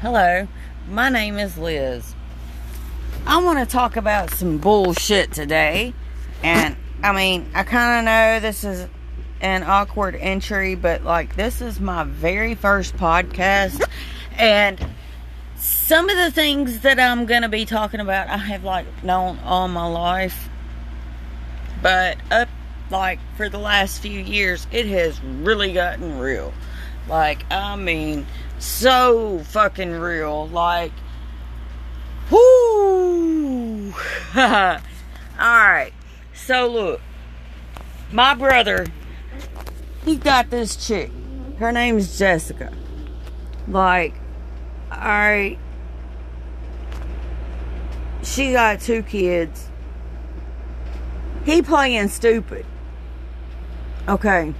Hello, my name is Liz. I want to talk about some bullshit today. And I mean, I kind of know this is an awkward entry, but like, this is my very first podcast. And some of the things that I'm going to be talking about, I have like known all my life. But up like for the last few years, it has really gotten real. Like, I mean, so fucking real. Like, whoo! Alright, so look, my brother, he got this chick. Her name's Jessica. Like, alright, she got two kids. He playing stupid. Okay.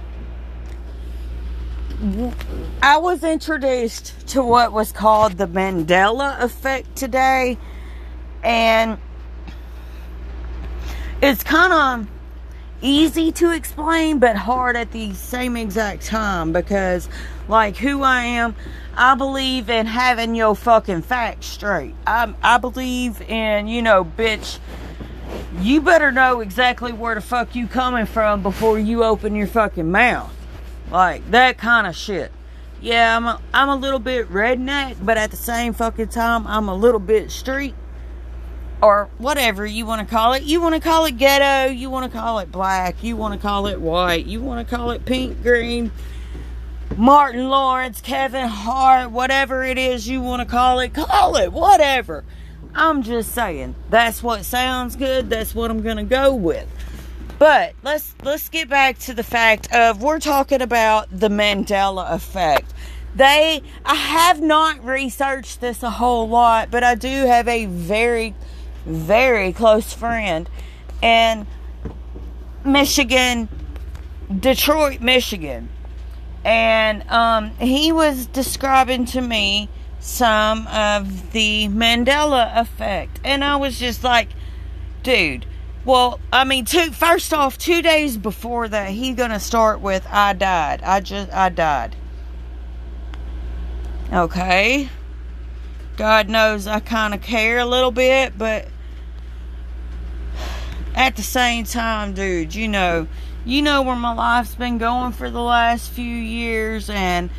I was introduced to what was called the Mandela effect today, and it's kind of easy to explain, but hard at the same exact time because, like, who I am, I believe in having your fucking facts straight. I, I believe in, you know, bitch, you better know exactly where the fuck you coming from before you open your fucking mouth. Like that kind of shit. Yeah, I'm a, I'm a little bit redneck, but at the same fucking time, I'm a little bit street or whatever you want to call it. You want to call it ghetto, you want to call it black, you want to call it white, you want to call it pink, green, Martin Lawrence, Kevin Hart, whatever it is you want to call it, call it whatever. I'm just saying, that's what sounds good, that's what I'm going to go with. But let's let's get back to the fact of we're talking about the Mandela effect. They I have not researched this a whole lot, but I do have a very very close friend in Michigan, Detroit, Michigan. And um, he was describing to me some of the Mandela effect. And I was just like, dude, well, I mean, two first off, two days before that, he's gonna start with "I died." I just, I died. Okay. God knows I kind of care a little bit, but at the same time, dude, you know, you know where my life's been going for the last few years, and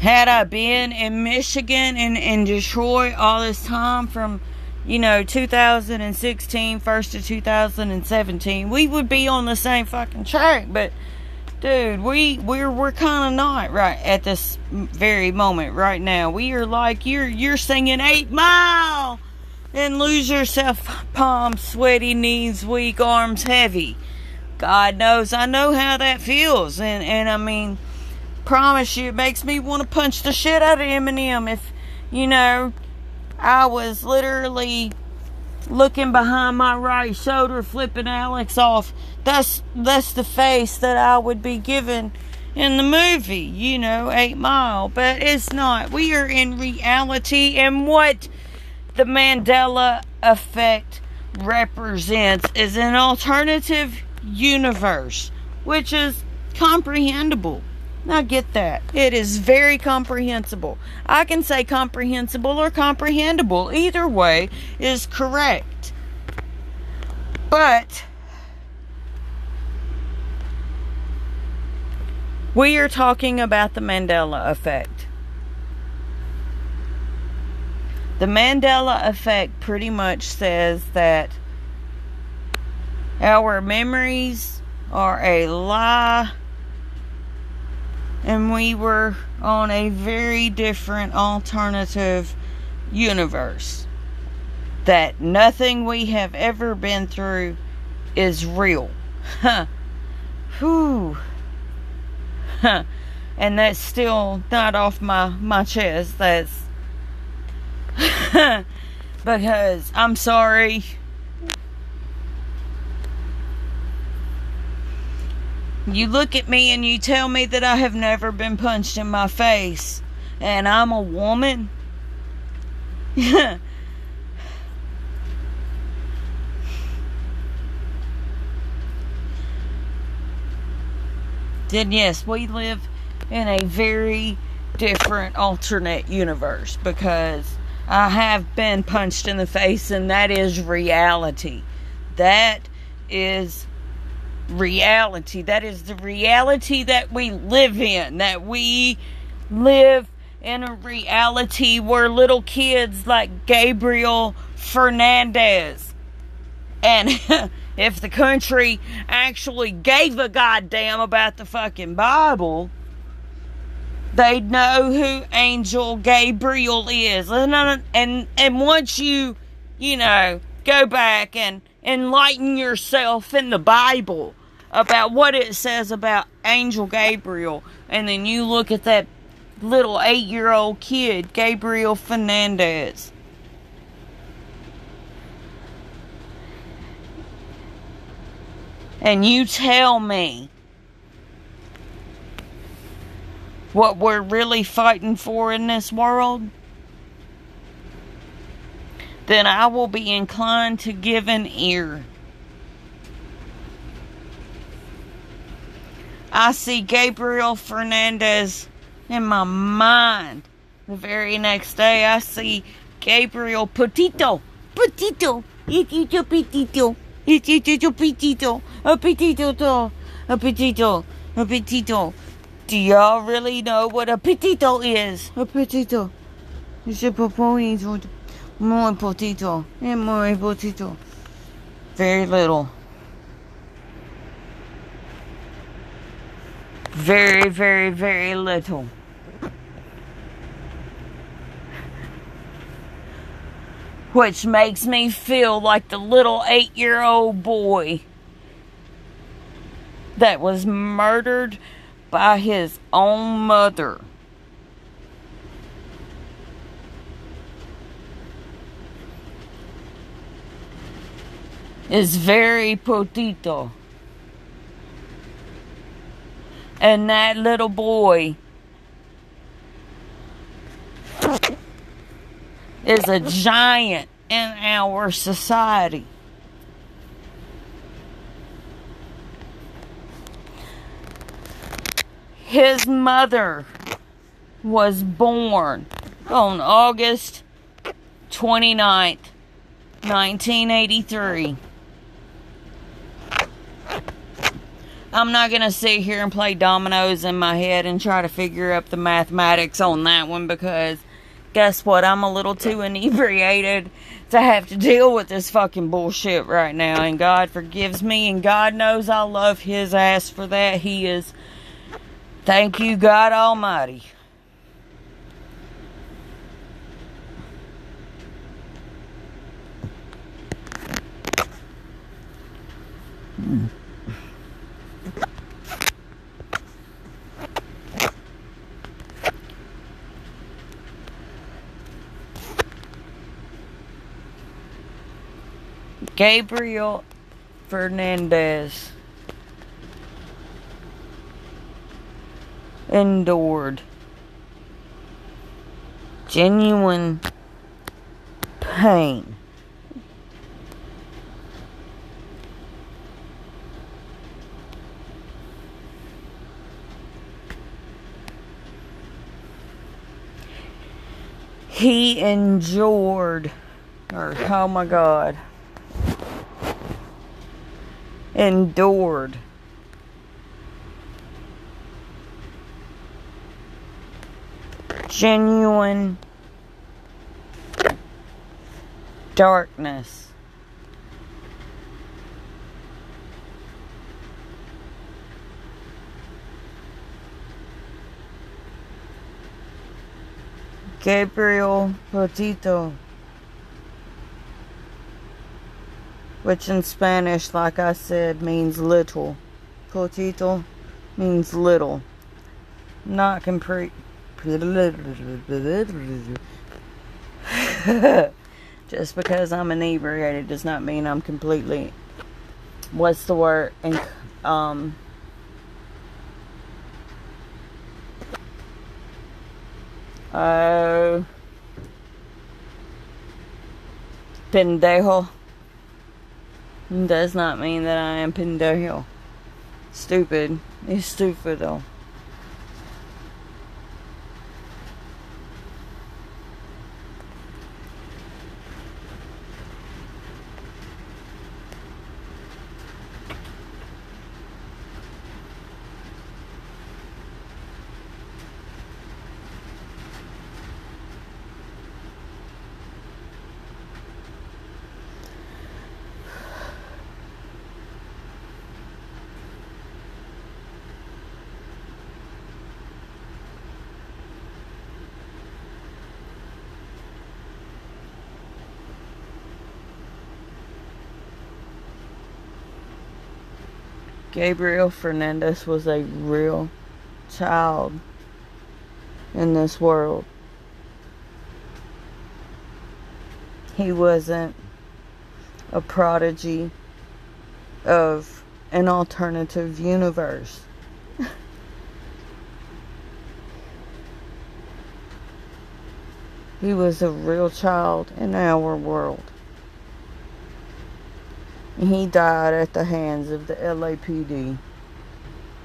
had I been in Michigan and in Detroit all this time from you know, 2016 first to 2017, we would be on the same fucking track. But, dude, we we're we're kind of not right at this very moment right now. We are like you're you're singing Eight Mile and lose yourself, palms sweaty, knees weak, arms heavy. God knows I know how that feels, and and I mean, promise you, it makes me want to punch the shit out of Eminem if you know I was literally looking behind my right shoulder, flipping Alex off. That's that's the face that I would be given in the movie, you know, Eight Mile. But it's not. We are in reality, and what the Mandela effect represents is an alternative universe, which is comprehensible. Now get that. It is very comprehensible. I can say comprehensible or comprehensible. Either way is correct. But we are talking about the Mandela effect. The Mandela effect pretty much says that our memories are a lie and we were on a very different alternative universe. That nothing we have ever been through is real. Huh. Whew. Huh. And that's still not off my, my chest. That's because I'm sorry You look at me and you tell me that I have never been punched in my face, and I'm a woman? then yes, we live in a very different alternate universe because I have been punched in the face, and that is reality. That is reality. That is the reality that we live in. That we live in a reality where little kids like Gabriel Fernandez and if the country actually gave a goddamn about the fucking Bible, they'd know who Angel Gabriel is. And, and, and once you, you know, go back and enlighten yourself in the Bible about what it says about Angel Gabriel, and then you look at that little eight year old kid, Gabriel Fernandez. And you tell me what we're really fighting for in this world, then I will be inclined to give an ear. I see Gabriel Fernandez in my mind. The very next day, I see Gabriel Petito. Petito. Petito, Petito. Petito, Petito. A petito, a petito, a petito. Do y'all really know what a petito is? A petito. It's a potato. Muy potato. And muy potato. Very little. Very, very, very little. Which makes me feel like the little eight year old boy that was murdered by his own mother. Is very potito. And that little boy is a giant in our society. His mother was born on August 29th, 1983. I'm not going to sit here and play dominoes in my head and try to figure up the mathematics on that one because guess what? I'm a little too inebriated to have to deal with this fucking bullshit right now. And God forgives me, and God knows I love His ass for that. He is. Thank you, God Almighty. Mm. Gabriel Fernandez. Endured. Genuine pain. He endured, or oh my God endured. Genuine darkness. Gabriel Potito. Which in Spanish, like I said, means little. Poquito means little. Not complete. Just because I'm inebriated does not mean I'm completely. What's the word? Um. Uh. Pendejo does not mean that I am pendejo. Stupid. It's stupid though. Gabriel Fernandez was a real child in this world. He wasn't a prodigy of an alternative universe. he was a real child in our world. He died at the hands of the LAPD.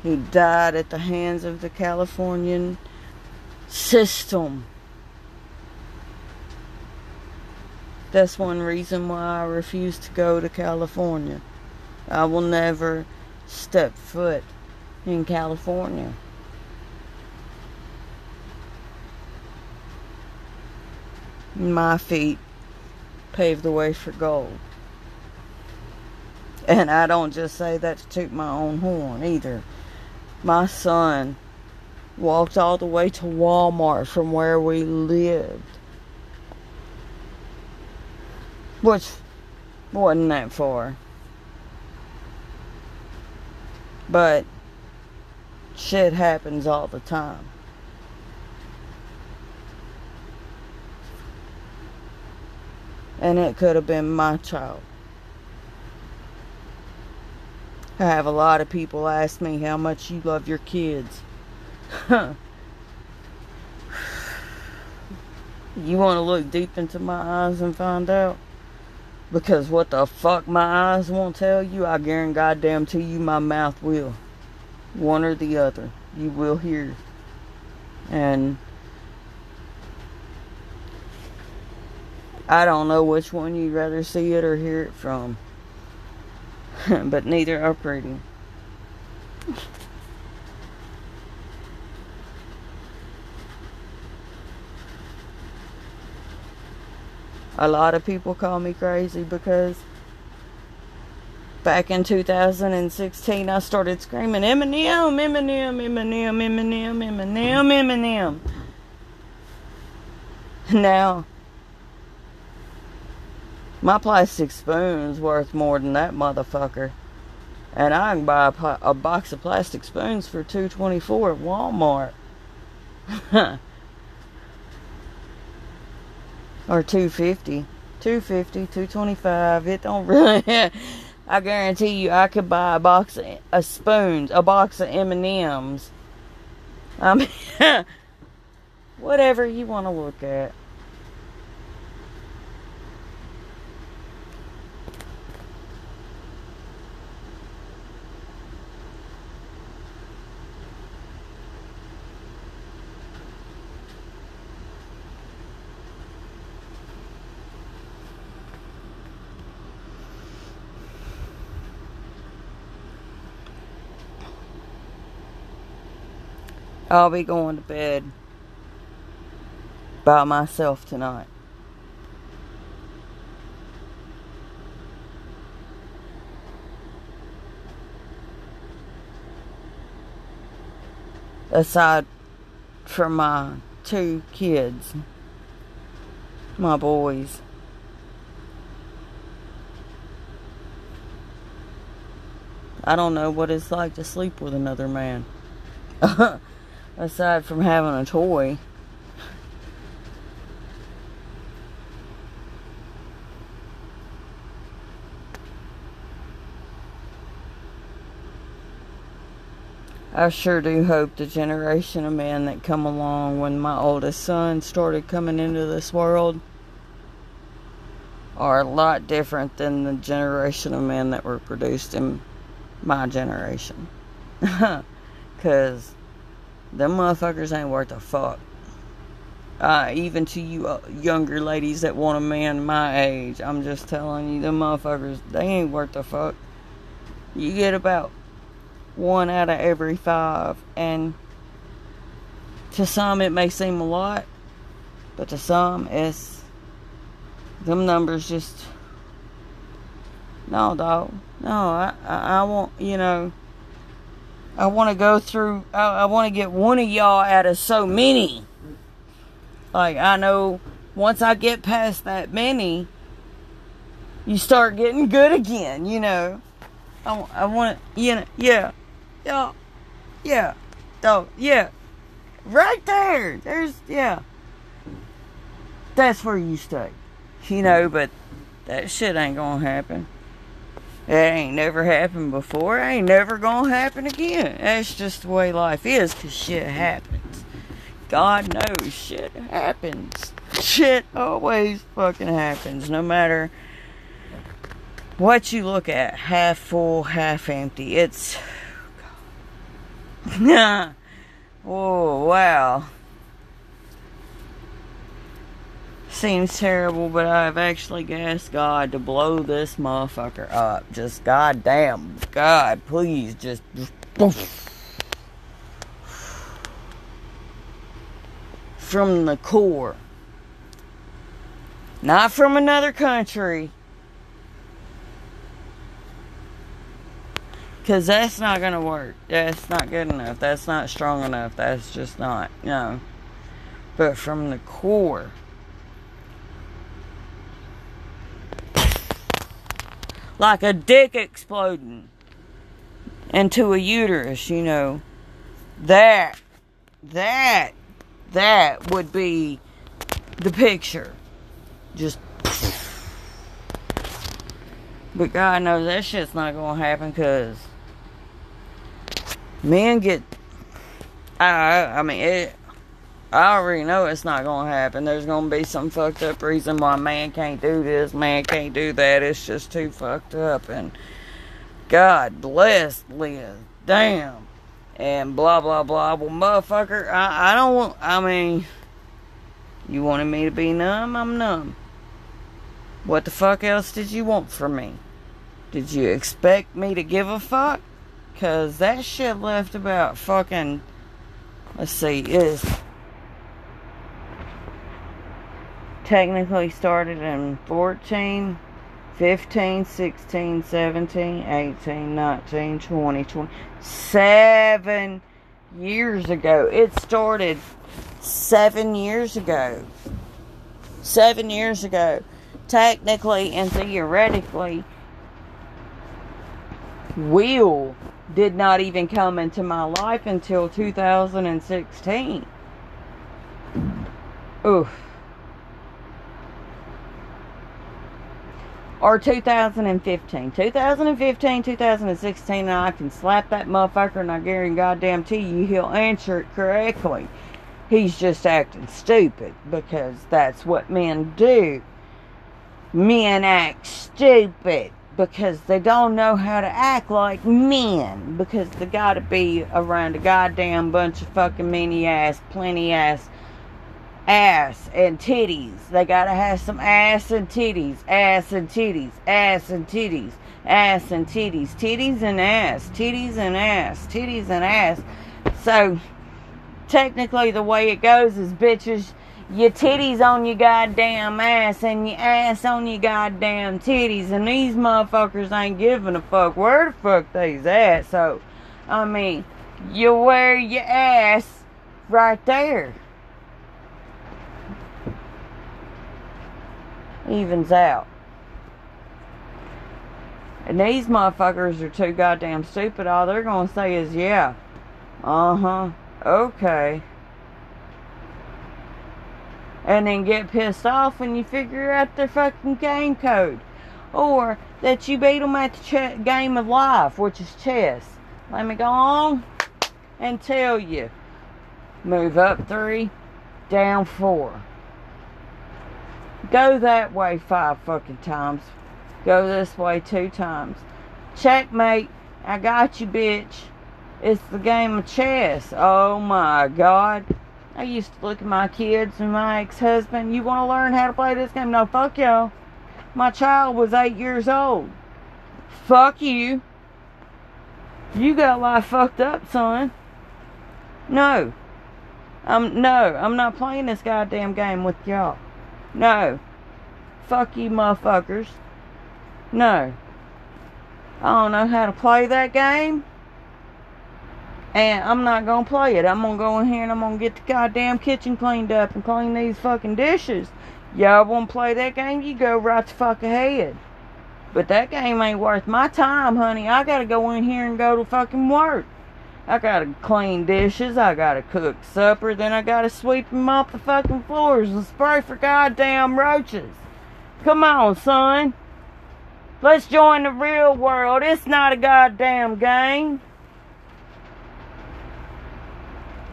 He died at the hands of the Californian system. That's one reason why I refuse to go to California. I will never step foot in California. My feet paved the way for gold. And I don't just say that to toot my own horn either. My son walked all the way to Walmart from where we lived. Which wasn't that far. But shit happens all the time. And it could have been my child. I have a lot of people ask me how much you love your kids. you want to look deep into my eyes and find out? Because what the fuck my eyes won't tell you, I guarantee goddamn to you my mouth will. One or the other. You will hear. And I don't know which one you'd rather see it or hear it from. but neither are pretty. A lot of people call me crazy because back in 2016 I started screaming Eminem, Eminem, Eminem, Eminem, Eminem, Eminem. Now, my plastic spoon's worth more than that motherfucker. And I can buy a, a box of plastic spoons for 224 at Walmart. or 250 250 225 it don't really i guarantee you i could buy a box of spoons a box of m&ms i mean whatever you want to look at Oh, I'll be going to bed by myself tonight. Aside from my two kids, my boys. I don't know what it's like to sleep with another man. aside from having a toy. I sure do hope the generation of men that come along when my oldest son started coming into this world are a lot different than the generation of men that were produced in my generation. Because them motherfuckers ain't worth a fuck. Uh, even to you uh, younger ladies that want a man my age, I'm just telling you, them motherfuckers, they ain't worth a fuck. You get about one out of every five, and to some it may seem a lot, but to some it's them numbers just no dog. No, I I, I want you know I want to go through, I, I want to get one of y'all out of so many. Like, I know once I get past that many, you start getting good again, you know. I, I want you know, yeah, yeah, yeah, oh, yeah, right there. There's, yeah. That's where you stay, you know. But that shit ain't gonna happen. It ain't never happened before. It ain't never gonna happen again. That's just the way life is, cause shit happens. God knows shit happens. Shit always fucking happens, no matter what you look at, half full, half empty. It's. oh, wow. Seems terrible, but I've actually asked God to blow this motherfucker up. Just goddamn, God, please, just. From the core. Not from another country Because that's not going to work. That's not good enough. That's not strong enough. That's just not, you know. But from the core. Like a dick exploding into a uterus, you know. That, that, that would be the picture. Just. But God knows that shit's not gonna happen because men get I I mean it I already know it's not gonna happen. There's gonna be some fucked up reason why man can't do this, man can't do that. It's just too fucked up and God bless Liz. Damn. And blah blah blah. Well motherfucker, I, I don't want I mean you wanted me to be numb, I'm numb. What the fuck else did you want from me? Did you expect me to give a fuck? Because that shit left about fucking. Let's see, is. Technically started in 14, 15, 16, 17, 18, 19, 20, 20. Seven years ago. It started seven years ago. Seven years ago. Technically and theoretically, Will did not even come into my life until 2016. Oof. Or 2015. 2015, 2016, and I can slap that motherfucker and I guarantee goddamn to you he'll answer it correctly. He's just acting stupid because that's what men do. Men act stupid because they don't know how to act like men because they gotta be around a goddamn bunch of fucking mini ass, plenty ass ass and titties. They gotta have some ass and titties, ass and titties, ass and titties, ass and titties, titties and ass, titties and ass, titties and ass. So technically the way it goes is bitches your titties on your goddamn ass and your ass on your goddamn titties and these motherfuckers ain't giving a fuck where the fuck they's at. So, I mean, you wear your ass right there. Evens out. And these motherfuckers are too goddamn stupid. All they're gonna say is, yeah, uh huh, okay and then get pissed off when you figure out their fucking game code. Or that you beat them at the ch- game of life, which is chess. Let me go on and tell you. Move up three, down four. Go that way five fucking times. Go this way two times. Checkmate. I got you, bitch. It's the game of chess. Oh my god. I used to look at my kids and my ex-husband. You want to learn how to play this game? No, fuck y'all. My child was eight years old. Fuck you. You got life fucked up, son. No. I'm no, I'm not playing this goddamn game with y'all. No. Fuck you motherfuckers. No. I don't know how to play that game. And I'm not gonna play it. I'm gonna go in here and I'm gonna get the goddamn kitchen cleaned up and clean these fucking dishes. Y'all wanna play that game? You go right the fuck ahead. But that game ain't worth my time, honey. I gotta go in here and go to fucking work. I gotta clean dishes, I gotta cook supper, then I gotta sweep them off the fucking floors and spray for goddamn roaches. Come on, son. Let's join the real world. It's not a goddamn game.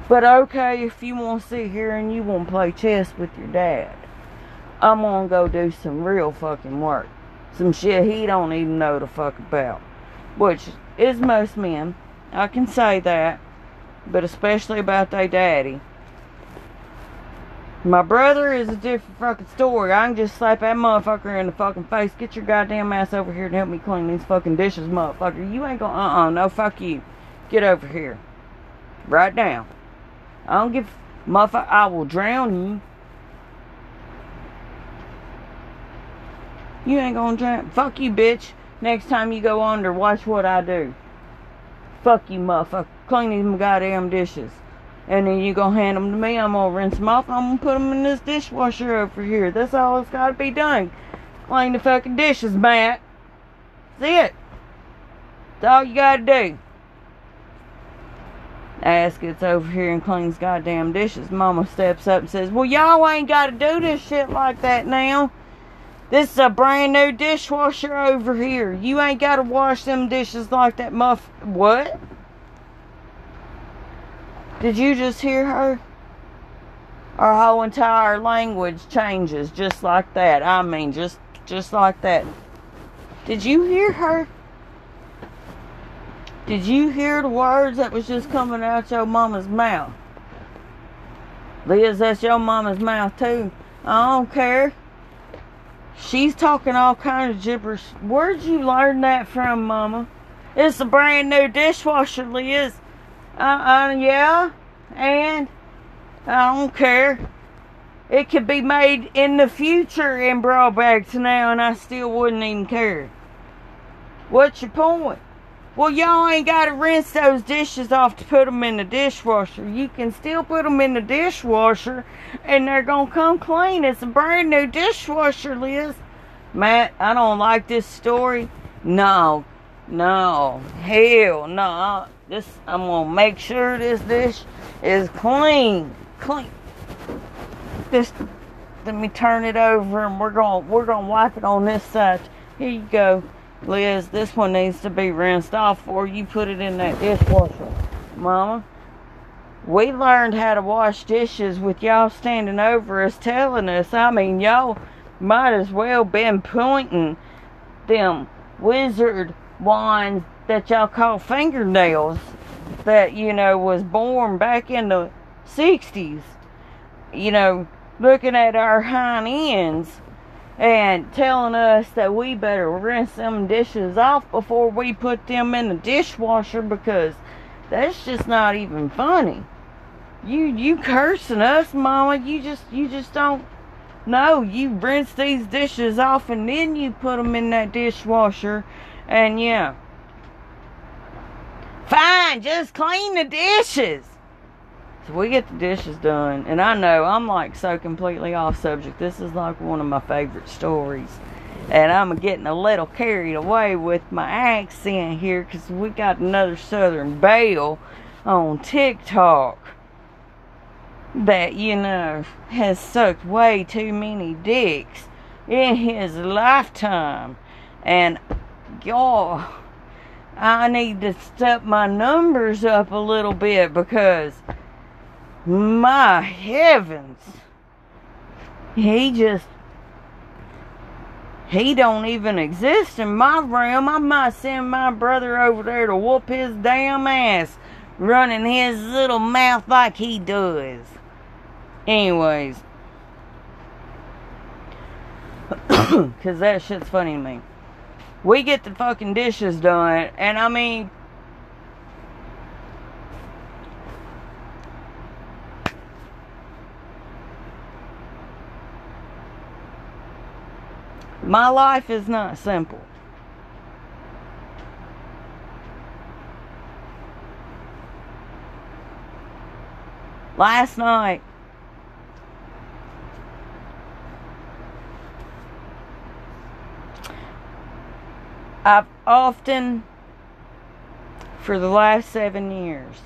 But okay, if you want to sit here and you want to play chess with your dad, I'm gonna go do some real fucking work. Some shit he don't even know the fuck about. Which is most men. I can say that. But especially about their daddy. My brother is a different fucking story. I can just slap that motherfucker in the fucking face. Get your goddamn ass over here and help me clean these fucking dishes, motherfucker. You ain't gonna, uh uh, no, fuck you. Get over here. Right now. I don't give, motherfucker, I will drown you. You ain't gonna drown. Fuck you, bitch. Next time you go under, watch what I do. Fuck you, motherfucker. Clean these goddamn dishes. And then you gonna hand them to me. I'm gonna rinse them off. I'm gonna put them in this dishwasher over here. That's all that's gotta be done. Clean the fucking dishes, Matt. That's it. That's all you gotta do. Ass gets over here and cleans goddamn dishes. Mama steps up and says, Well, y'all ain't gotta do this shit like that now. This is a brand new dishwasher over here. You ain't got to wash them dishes like that muff. What? Did you just hear her? Our whole entire language changes just like that. I mean, just just like that. Did you hear her? Did you hear the words that was just coming out your mama's mouth? Liz, that's your mama's mouth too. I don't care. She's talking all kind of gibberish. Where'd you learn that from, Mama? It's a brand new dishwasher, Liz. Uh, uh, yeah, and I don't care. It could be made in the future in Broadbags now, and I still wouldn't even care. What's your point? Well, y'all ain't got to rinse those dishes off to put them in the dishwasher. You can still put them in the dishwasher and they're going to come clean. It's a brand new dishwasher, Liz. Matt, I don't like this story. No, no, hell no. This, I'm going to make sure this dish is clean. Clean. This, let me turn it over and we're going to we're going to wipe it on this side. Here you go. Liz, this one needs to be rinsed off before you put it in that dishwasher. Mama, we learned how to wash dishes with y'all standing over us telling us. I mean, y'all might as well been pointing them wizard wands that y'all call fingernails that, you know, was born back in the 60s. You know, looking at our hind ends and telling us that we better rinse them dishes off before we put them in the dishwasher because that's just not even funny. You you cursing us, mama. You just you just don't know. You rinse these dishes off and then you put them in that dishwasher and yeah. Fine, just clean the dishes. So we get the dishes done, and I know I'm like so completely off subject. This is like one of my favorite stories. And I'm getting a little carried away with my accent here because we got another Southern Belle on TikTok that, you know, has sucked way too many dicks in his lifetime. And, y'all, I need to step my numbers up a little bit because my heavens. He just he don't even exist in my realm. I might send my brother over there to whoop his damn ass running his little mouth like he does. Anyways. Cause that shit's funny to me. We get the fucking dishes done, and I mean My life is not simple. Last night, I've often, for the last seven years,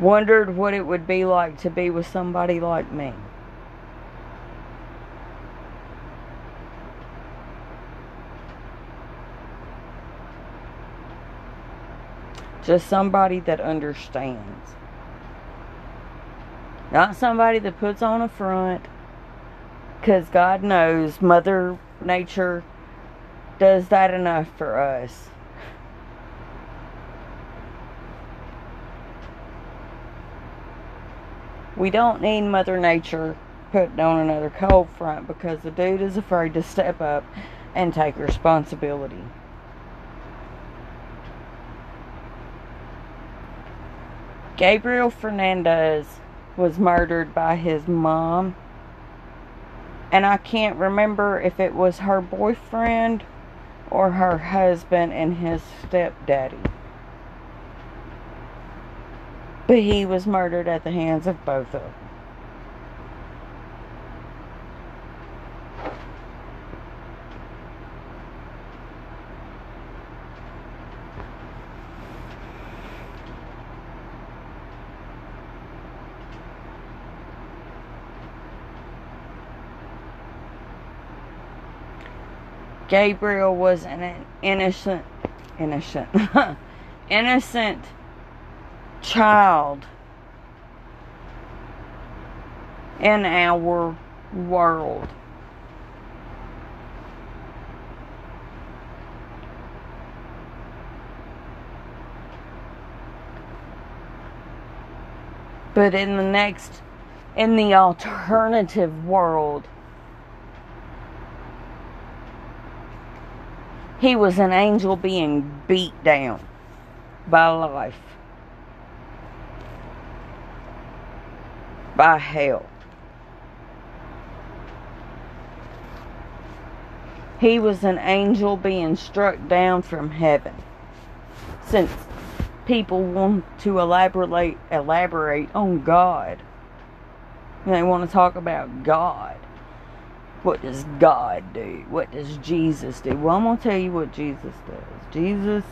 wondered what it would be like to be with somebody like me. Just somebody that understands. Not somebody that puts on a front. Because God knows Mother Nature does that enough for us. We don't need Mother Nature putting on another cold front because the dude is afraid to step up and take responsibility. Gabriel Fernandez was murdered by his mom. And I can't remember if it was her boyfriend or her husband and his stepdaddy. But he was murdered at the hands of both of them. Gabriel was an innocent, innocent, innocent child in our world. But in the next, in the alternative world, he was an angel being beat down by life. by hell. He was an angel being struck down from heaven. Since people want to elaborate elaborate on God. They want to talk about God. What does God do? What does Jesus do? Well, I'm going to tell you what Jesus does. Jesus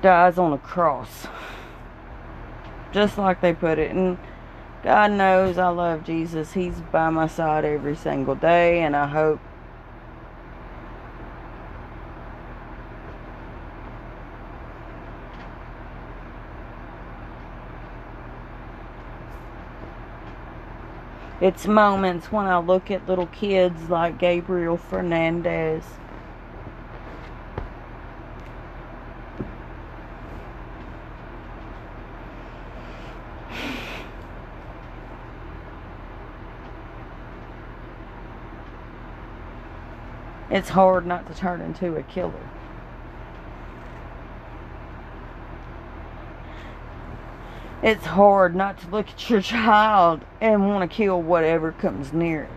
dies on a cross. Just like they put it And God knows I love Jesus. He's by my side every single day, and I hope It's moments when I look at little kids like Gabriel Fernandez it's hard not to turn into a killer. It's hard not to look at your child and want to kill whatever comes near it.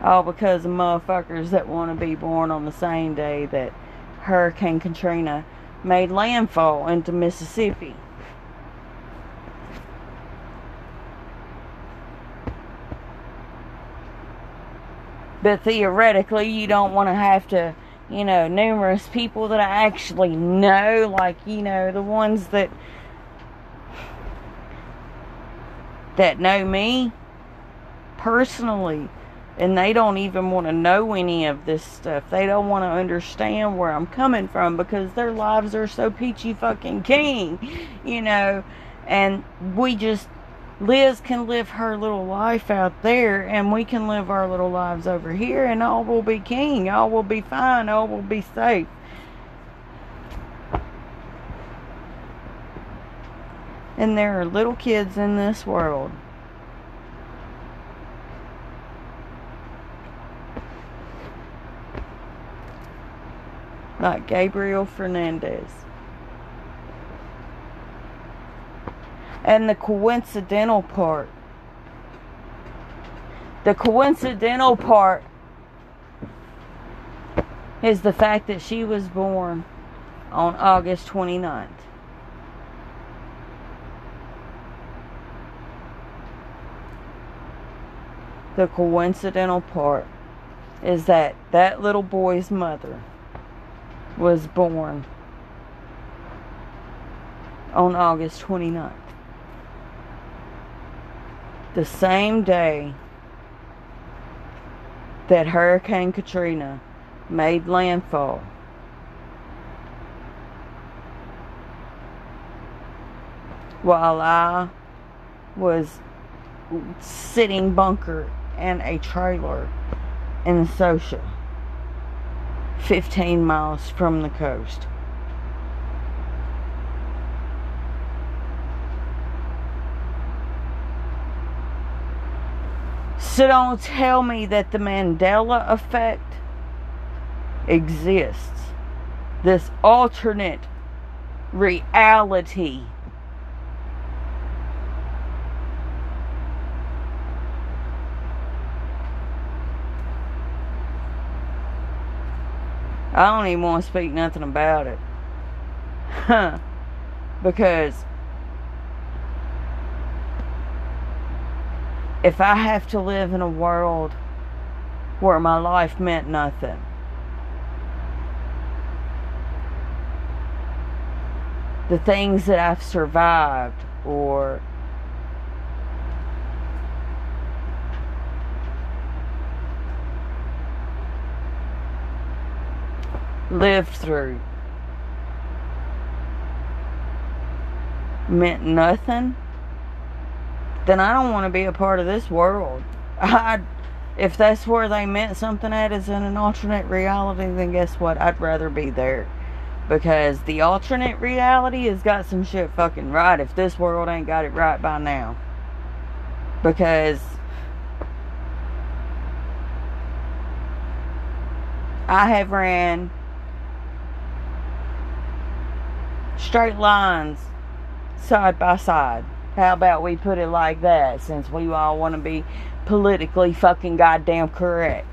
All because of motherfuckers that want to be born on the same day that Hurricane Katrina made landfall into Mississippi. But theoretically, you don't want to have to, you know, numerous people that I actually know, like, you know, the ones that that know me personally and they don't even want to know any of this stuff. They don't want to understand where I'm coming from because their lives are so peachy fucking keen, you know. And we just Liz can live her little life out there, and we can live our little lives over here, and all will be king. All will be fine. All will be safe. And there are little kids in this world. Like Gabriel Fernandez. And the coincidental part. The coincidental part is the fact that she was born on August 29th. the coincidental part is that that little boy's mother was born on August 29th. The same day that Hurricane Katrina made landfall. While I was sitting bunker in a trailer in Saucier, 15 miles from the coast. So don't tell me that the Mandela effect exists. This alternate reality. I don't even want to speak nothing about it. Huh. because if I have to live in a world where my life meant nothing, the things that I've survived or lived through meant nothing then I don't want to be a part of this world. I, if that's where they meant something at is in an alternate reality, then guess what? I'd rather be there. Because the alternate reality has got some shit fucking right if this world ain't got it right by now. Because I have ran straight lines side by side. How about we put it like that since we all want to be politically fucking goddamn correct?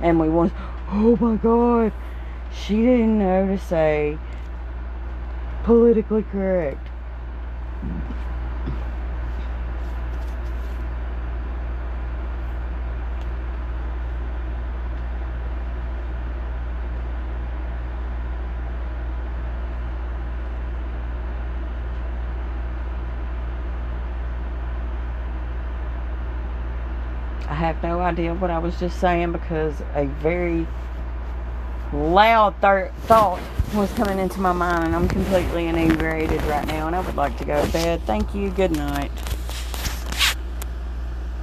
And we want, oh my god, she didn't know to say politically correct. Have no idea what I was just saying because a very loud thought was coming into my mind and I'm completely inebriated right now and I would like to go to bed. Thank you. Good night.